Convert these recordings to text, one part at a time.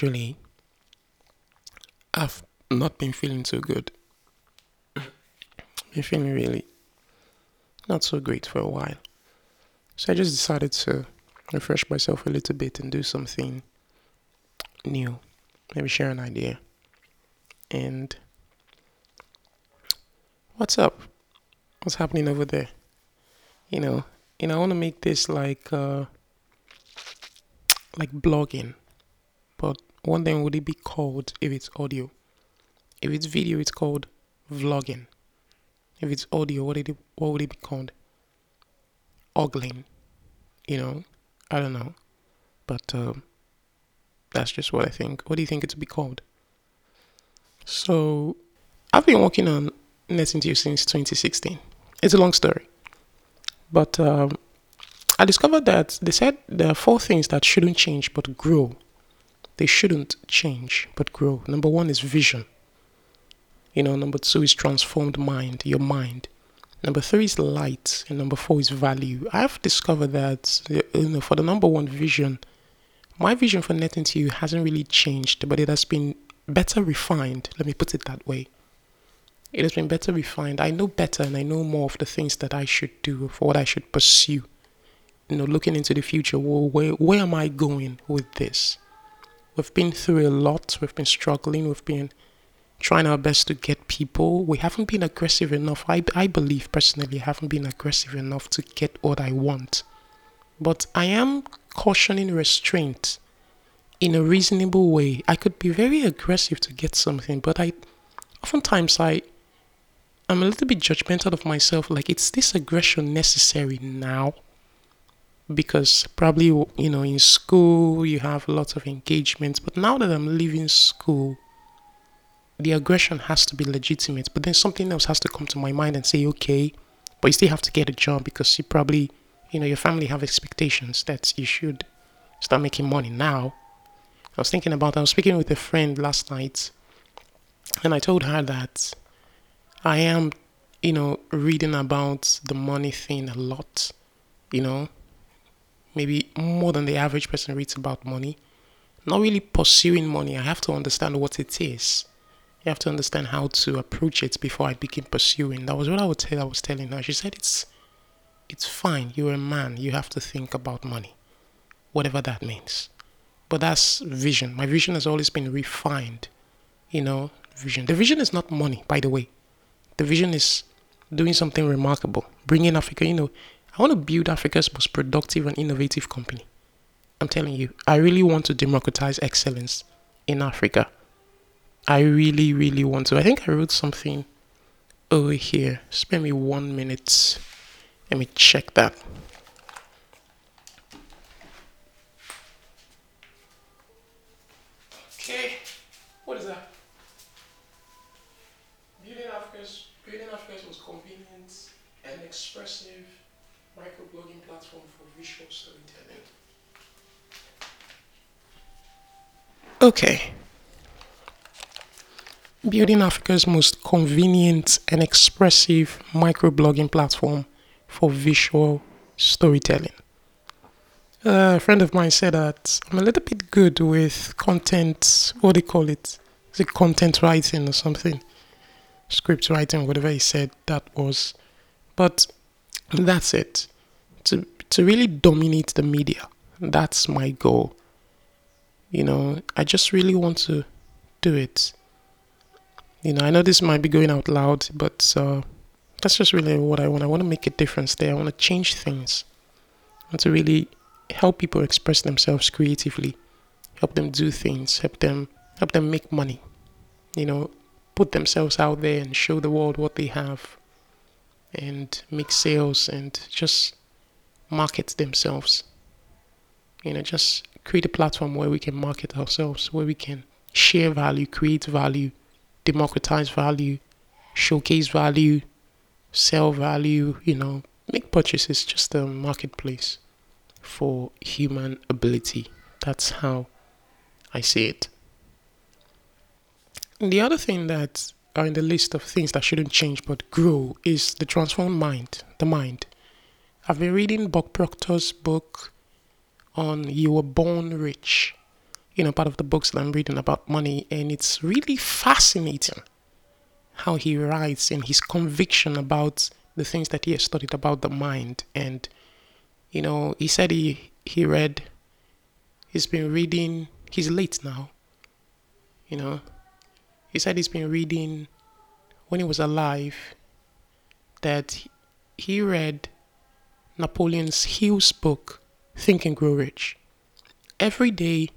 Actually, I've not been feeling so good. been feeling really not so great for a while. So I just decided to refresh myself a little bit and do something new. Maybe share an idea. And what's up? What's happening over there? You know, know, I want to make this like uh like blogging. But one thing would it be called if it's audio? If it's video, it's called vlogging. If it's audio, what, it, what would it be called? Ogling. You know, I don't know. But um, that's just what I think. What do you think it would be called? So, I've been working on NetIntuitive since 2016. It's a long story. But um, I discovered that they said there are four things that shouldn't change but grow. They shouldn't change but grow. Number one is vision. You know, number two is transformed mind, your mind. Number three is light, and number four is value. I've discovered that you know for the number one vision, my vision for NetIntuitive hasn't really changed, but it has been better refined. Let me put it that way. It has been better refined. I know better and I know more of the things that I should do, for what I should pursue. You know, looking into the future, well, where, where am I going with this? We've been through a lot, we've been struggling, we've been trying our best to get people. We haven't been aggressive enough. I, I believe personally, I haven't been aggressive enough to get what I want. But I am cautioning restraint in a reasonable way. I could be very aggressive to get something, but I oftentimes I I'm a little bit judgmental of myself. Like, it's this aggression necessary now? Because probably, you know, in school you have lots of engagements, but now that I'm leaving school, the aggression has to be legitimate. But then something else has to come to my mind and say, okay, but you still have to get a job because you probably, you know, your family have expectations that you should start making money now. I was thinking about, I was speaking with a friend last night, and I told her that I am, you know, reading about the money thing a lot, you know, maybe more than the average person reads about money. Not really pursuing money. I have to understand what it is. You have to understand how to approach it before I begin pursuing. That was what I would tell I was telling her. She said it's it's fine. You're a man. You have to think about money. Whatever that means. But that's vision. My vision has always been refined. You know, vision. The vision is not money, by the way. The vision is doing something remarkable, bringing Africa. You know, I want to build Africa's most productive and innovative company. I'm telling you, I really want to democratize excellence in Africa. I really, really want to. I think I wrote something over here. Spare me one minute. Let me check that. Okay, what is that? Building Africa's Building Africa's most convenient and expressive microblogging platform for visual storytelling. Okay. Building Africa's most convenient and expressive microblogging platform for visual storytelling. A friend of mine said that I'm a little bit good with content, what do you call it? Is it content writing or something? script writing, whatever he said that was. But that's it. To to really dominate the media. That's my goal. You know, I just really want to do it. You know, I know this might be going out loud, but uh, that's just really what I want. I want to make a difference there. I want to change things. I want to really help people express themselves creatively, help them do things, help them help them make money. You know, put themselves out there and show the world what they have and make sales and just market themselves. You know, just create a platform where we can market ourselves, where we can share value, create value, democratize value, showcase value, sell value, you know, make purchases, just a marketplace for human ability. That's how I see it. The other thing that are in the list of things that shouldn't change but grow is the transformed mind, the mind. I've been reading Bob Proctor's book on You Were Born Rich. You know, part of the books that I'm reading about money, and it's really fascinating how he writes and his conviction about the things that he has studied about the mind. And, you know, he said he, he read, he's been reading, he's late now, you know. He said he's been reading when he was alive that he read Napoleon's Hill's book, Think and Grow Rich. Every day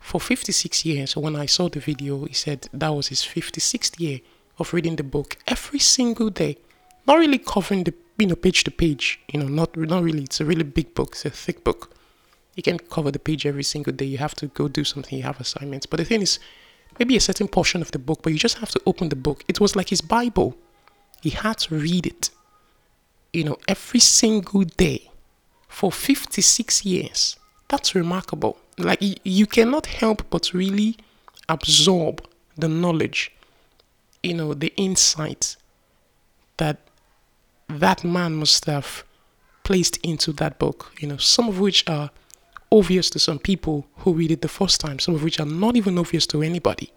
for 56 years, when I saw the video, he said that was his 56th year of reading the book every single day. Not really covering the you know page to page, you know, not not really. It's a really big book, it's a thick book. You can cover the page every single day. You have to go do something, you have assignments. But the thing is, maybe a certain portion of the book, but you just have to open the book. It was like his Bible. He had to read it, you know, every single day for 56 years. That's remarkable. Like, you cannot help but really absorb the knowledge, you know, the insight that that man must have placed into that book, you know, some of which are obvious to some people who read it the first time, some of which are not even obvious to anybody.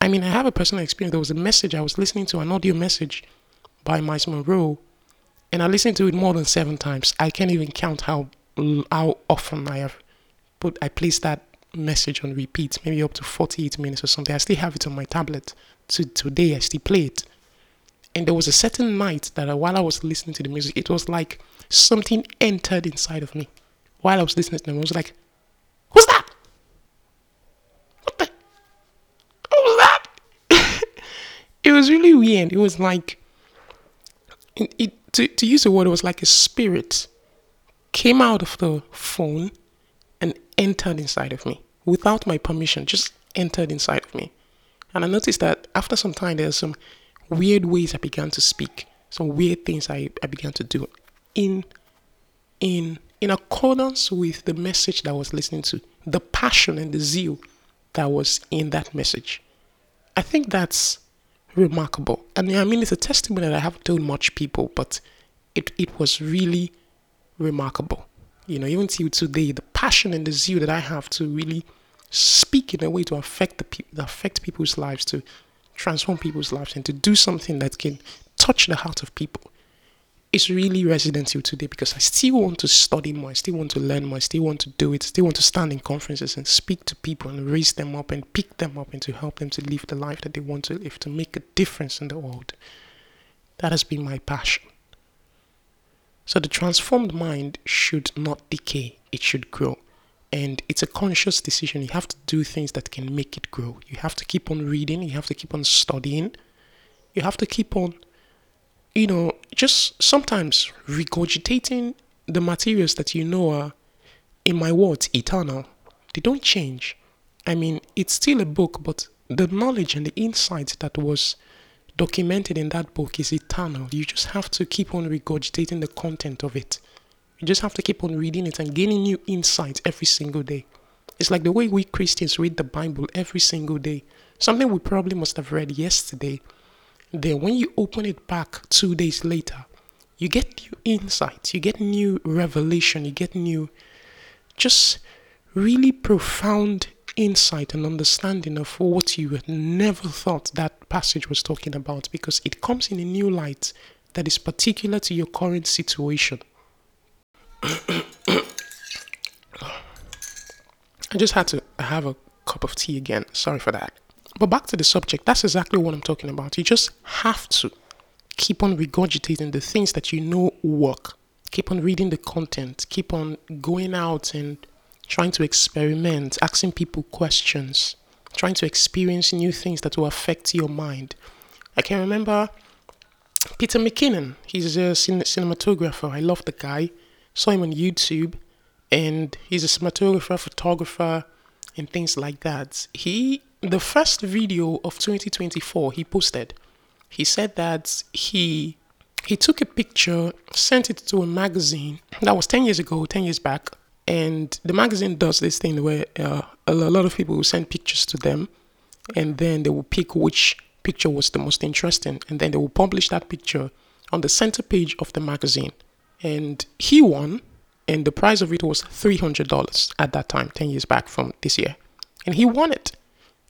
I mean, I have a personal experience. There was a message I was listening to, an audio message by Myles Munroe, and I listened to it more than seven times. I can't even count how how often I have put I placed that message on repeat, maybe up to 48 minutes or something. I still have it on my tablet. To today, I still play it. And there was a certain night that while I was listening to the music, it was like something entered inside of me. While I was listening to them, I was like, "Who's that? What the? Was that?" it was really weird. It was like it, it, to, to use the word, it was like a spirit came out of the phone and entered inside of me without my permission, just entered inside of me. And I noticed that after some time, there's some weird ways I began to speak, some weird things I, I began to do in in in accordance with the message that I was listening to, the passion and the zeal that was in that message. I think that's remarkable. And I mean, it's a testimony that I haven't told much people, but it, it was really remarkable. You know, even till today, the passion and the zeal that I have to really speak in a way to affect the people, affect people's lives, to transform people's lives, and to do something that can touch the heart of people is really resident till today because I still want to study more, I still want to learn more, I still want to do it, I still want to stand in conferences and speak to people and raise them up and pick them up and to help them to live the life that they want to live, to make a difference in the world. That has been my passion. So the transformed mind should not decay, it should grow. And it's a conscious decision. You have to do things that can make it grow. You have to keep on reading, you have to keep on studying, you have to keep on you know, just sometimes regurgitating the materials that you know are, in my words, eternal. They don't change. I mean, it's still a book, but the knowledge and the insight that was documented in that book is eternal. You just have to keep on regurgitating the content of it. You just have to keep on reading it and gaining new insights every single day. It's like the way we Christians read the Bible every single day. Something we probably must have read yesterday then when you open it back two days later, you get new insights, you get new revelation, you get new, just really profound insight and understanding of what you never thought that passage was talking about because it comes in a new light that is particular to your current situation. I just had to have a cup of tea again. Sorry for that. But back to the subject, that's exactly what I'm talking about. You just have to keep on regurgitating the things that you know work. Keep on reading the content. Keep on going out and trying to experiment, asking people questions, trying to experience new things that will affect your mind. I can remember Peter McKinnon. He's a cin- cinematographer. I love the guy. Saw him on YouTube, and he's a cinematographer, photographer, and things like that. He the first video of 2024 he posted, he said that he he took a picture, sent it to a magazine that was 10 years ago, 10 years back, and the magazine does this thing where uh, a lot of people will send pictures to them, and then they will pick which picture was the most interesting, and then they will publish that picture on the center page of the magazine. and he won, and the price of it was $300 at that time, 10 years back from this year. And he won it.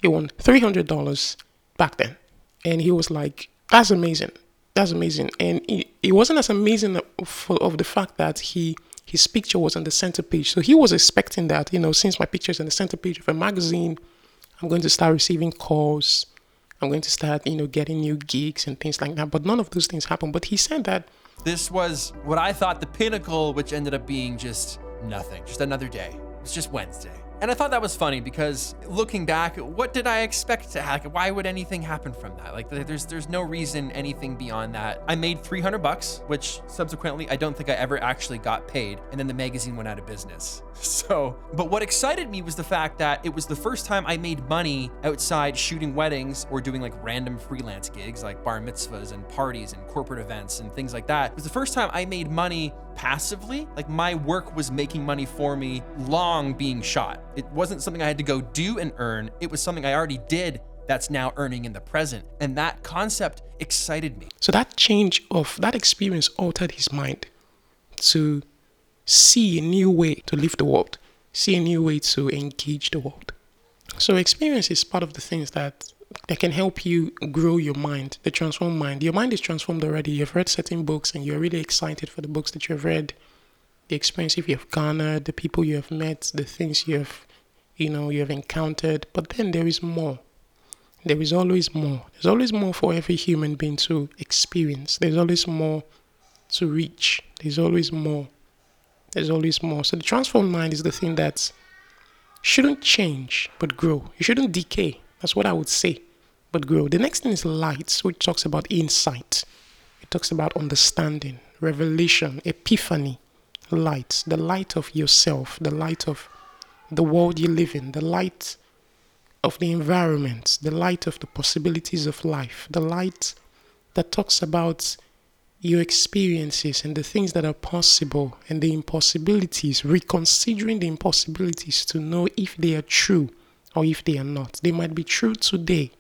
He won $300 back then. And he was like, that's amazing. That's amazing. And it, it wasn't as amazing for, of the fact that he his picture was on the center page. So he was expecting that, you know, since my picture is on the center page of a magazine, I'm going to start receiving calls. I'm going to start, you know, getting new gigs and things like that. But none of those things happened. But he said that this was what I thought the pinnacle, which ended up being just nothing, just another day. It's just Wednesday. And I thought that was funny because looking back, what did I expect to happen? Why would anything happen from that? Like there's there's no reason anything beyond that. I made 300 bucks, which subsequently I don't think I ever actually got paid, and then the magazine went out of business. So, but what excited me was the fact that it was the first time I made money outside shooting weddings or doing like random freelance gigs like bar mitzvahs and parties and corporate events and things like that. It was the first time I made money passively. Like my work was making money for me long being shot. It wasn't something I had to go do and earn, it was something I already did that's now earning in the present. And that concept excited me. So that change of that experience altered his mind to see a new way to live the world, see a new way to engage the world. So experience is part of the things that that can help you grow your mind, the transformed mind. Your mind is transformed already. You've read certain books and you're really excited for the books that you've read, the experience you have garnered, the people you have met, the things you have you know, you have encountered, but then there is more. There is always more. There's always more for every human being to experience. There's always more to reach. There's always more. There's always more. So the transformed mind is the thing that shouldn't change but grow. You shouldn't decay. That's what I would say. But grow. The next thing is light, which talks about insight. It talks about understanding, revelation, epiphany, light, the light of yourself, the light of the world you live in, the light of the environment, the light of the possibilities of life, the light that talks about your experiences and the things that are possible and the impossibilities, reconsidering the impossibilities to know if they are true or if they are not. They might be true today,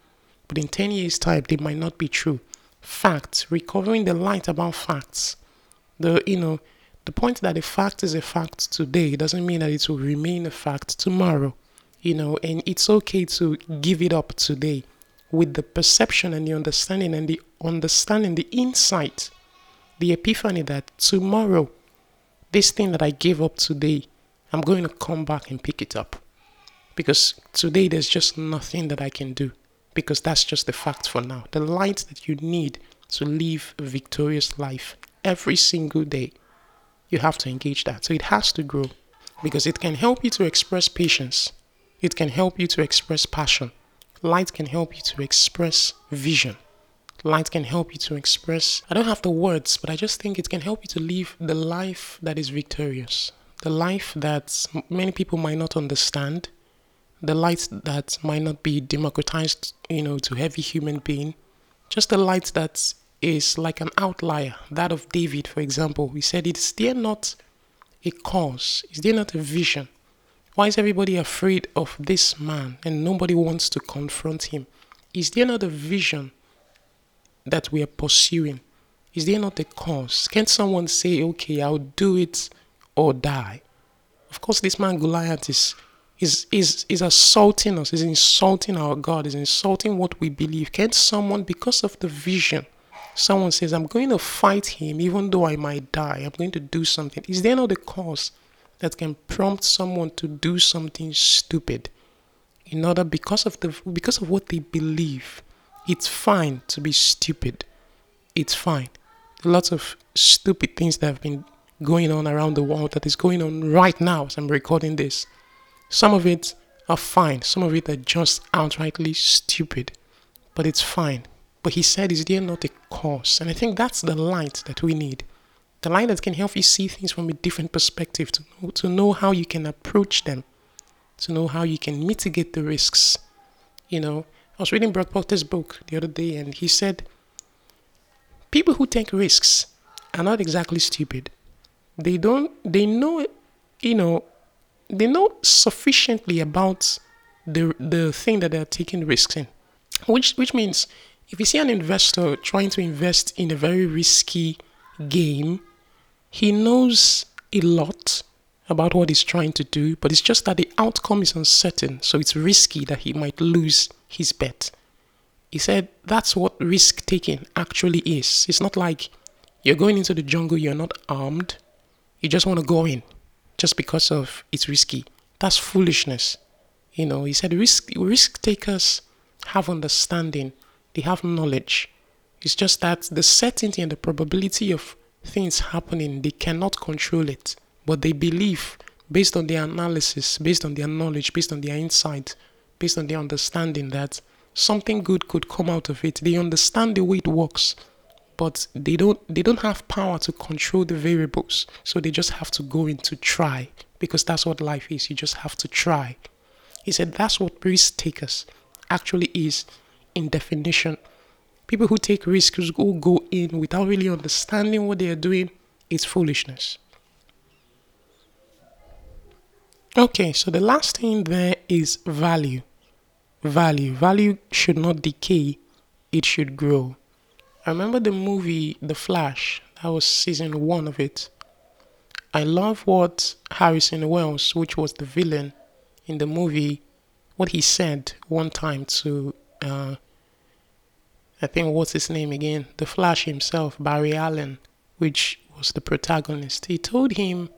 but in 10 years' time, they might not be true. Facts, recovering the light about facts. The, you know, the point that a fact is a fact today doesn't mean that it will remain a fact tomorrow, you know, and it's okay to give it up today with the perception and the understanding and the understanding, the insight, the epiphany that tomorrow, this thing that I gave up today, I'm going to come back and pick it up. Because today there's just nothing that I can do. Because that's just the fact for now. The light that you need to live a victorious life every single day you have to engage that. So it has to grow because it can help you to express patience. It can help you to express passion. Light can help you to express vision. Light can help you to express, I don't have the words, but I just think it can help you to live the life that is victorious. The life that many people might not understand. The light that might not be democratized, you know, to every human being. Just the light that is like an outlier, that of David, for example. He said, Is there not a cause? Is there not a vision? Why is everybody afraid of this man and nobody wants to confront him? Is there not a vision that we are pursuing? Is there not a cause? Can someone say, okay, I'll do it or die? Of course, this man Goliath is is is is assaulting us, is insulting our God, is insulting what we believe. Can't someone, because of the vision, someone says, I'm going to fight him even though I might die, I'm going to do something, is there not a cause that can prompt someone to do something stupid in order because of the because of what they believe? It's fine to be stupid. It's fine. Lots of stupid things that have been going on around the world that is going on right now as I'm recording this. Some of it are fine, some of it are just outrightly stupid, but it's fine but he said, Is there not a cause? And I think that's the light that we need. The light that can help you see things from a different perspective, to know, to know how you can approach them, to know how you can mitigate the risks. You know, I was reading Bob Proctor's book the other day, and he said, People who take risks are not exactly stupid. They don't, they know, you know, they know sufficiently about the the thing that they're taking risks in. Which which means if you see an investor trying to invest in a very risky game, he knows a lot about what he's trying to do, but it's just that the outcome is uncertain, so it's risky that he might lose his bet. He said that's what risk taking actually is. It's not like you're going into the jungle, you're not armed, you just want to go in just because of it's risky. That's foolishness. You know, he said risk risk takers have understanding, they have knowledge. It's just that the certainty and the probability of things happening, they cannot control it, but they believe based on their analysis, based on their knowledge, based on their insight, based on their understanding that something good could come out of it. They understand the way it works, but they don't they don't have power to control the variables. So they just have to go in to try because that's what life is. You just have to try. He said that's what risk takers actually is in definition. People who take risks who go in without really understanding what they are doing is foolishness. Okay, so the last thing there is value. Value. Value should not decay, it should grow. I remember the movie The Flash, that was season one of it. I love what Harrison Wells, which was the villain in the movie, what he said one time to, uh, I think, what's his name again? The Flash himself, Barry Allen, which was the protagonist. He told him,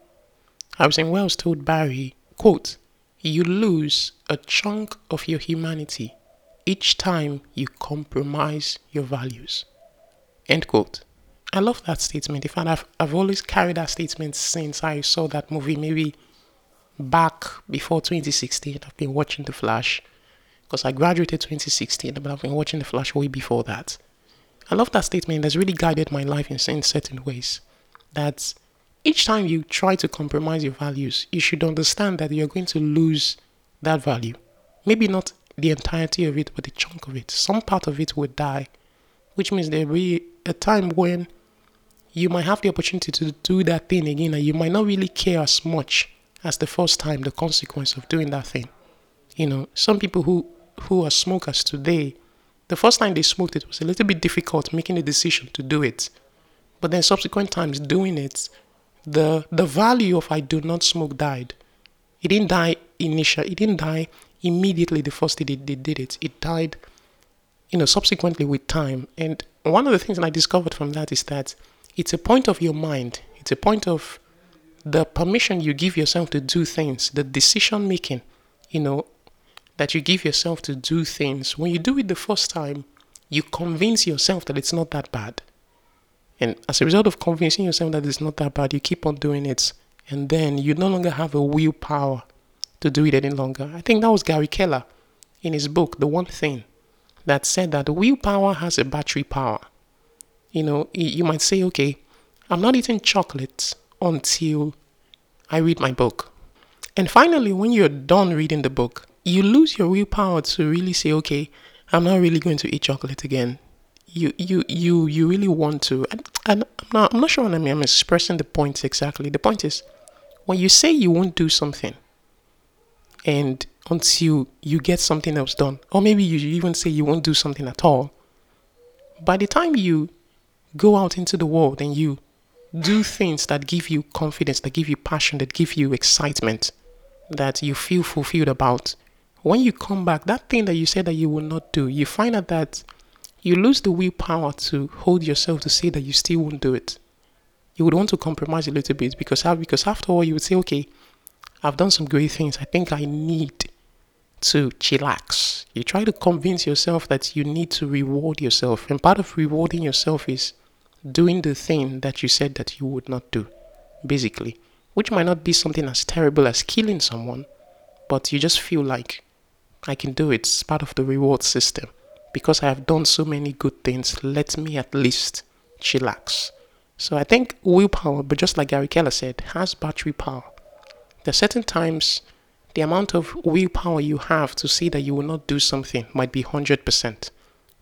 Harrison Wells told Barry, quote, you lose a chunk of your humanity each time you compromise your values. End quote. I love that statement. In fact, I've, I've always carried that statement since I saw that movie, maybe back before 2016. I've been watching The Flash because I graduated 2016, but I've been watching The Flash way before that. I love that statement. That's really guided my life in certain ways. That each time you try to compromise your values, you should understand that you're going to lose that value. Maybe not the entirety of it, but a chunk of it. Some part of it will die, which means there will be a time when you might have the opportunity to do that thing again and you might not really care as much as the first time the consequence of doing that thing. You know, some people who who are smokers today, the first time they smoked it was a little bit difficult making a decision to do it. But then subsequent times doing it, the the value of I do not smoke died. It didn't die initially. It didn't die immediately the first day they, they did it. It died, you know, subsequently with time. And one of the things that I discovered from that is that it's a point of your mind. It's a point of the permission you give yourself to do things, the decision making, you know, that you give yourself to do things. When you do it the first time, you convince yourself that it's not that bad. And as a result of convincing yourself that it's not that bad, you keep on doing it. And then you no longer have a willpower to do it any longer. I think that was Gary Keller in his book, The One Thing, that said that willpower has a battery power. You know, you might say, okay, I'm not eating chocolate until I read my book. And finally, when you're done reading the book, you lose your willpower to really say, okay, I'm not really going to eat chocolate again. You, you, you, you really want to. And, and I'm not, I'm not sure what I mean. I'm expressing the point exactly. The point is, when you say you won't do something, and until you get something else done, or maybe you even say you won't do something at all, by the time you go out into the world and you do things that give you confidence, that give you passion, that give you excitement, that you feel fulfilled about. When you come back, that thing that you said that you will not do, you find out that you lose the willpower to hold yourself to say that you still won't do it. You would want to compromise a little bit because because after all you would say, okay, I've done some great things. I think I need to chillax. You try to convince yourself that you need to reward yourself. And part of rewarding yourself is doing the thing that you said that you would not do, basically, which might not be something as terrible as killing someone, but you just feel like I can do it. It's part of the reward system. Because I have done so many good things, let me at least chillax. So I think willpower, but just like Gary Keller said, has battery power. There are certain times the amount of willpower you have to see that you will not do something might be 100%.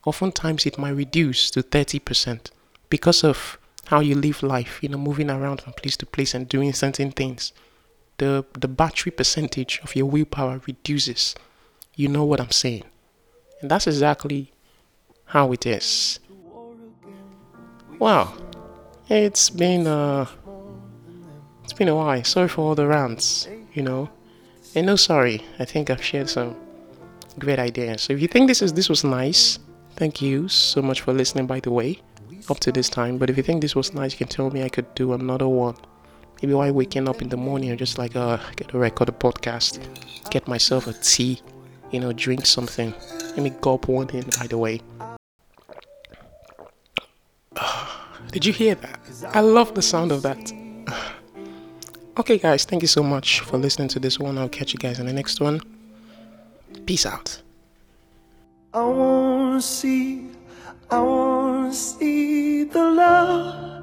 Oftentimes it might reduce to 30% because of how you live life, you know, moving around from place to place and doing certain things. The, the battery percentage of your willpower reduces. You know what I'm saying. And that's exactly how it is. Wow. It's been uh, It's been a while. Sorry for all the rants, you know. And no sorry. I think I've shared some great ideas. So if you think this is this was nice, thank you so much for listening by the way, up to this time. But if you think this was nice, you can tell me I could do another one. Maybe while waking up in the morning, I'm just like, uh, get a record a podcast, get myself a tea, you know, drink something. Let me gulp one in, by the way. Did you hear that? I love the sound of that. Okay, guys, thank you so much for listening to this one. I'll catch you guys in the next one. Peace out. I wanna see, I wanna see the love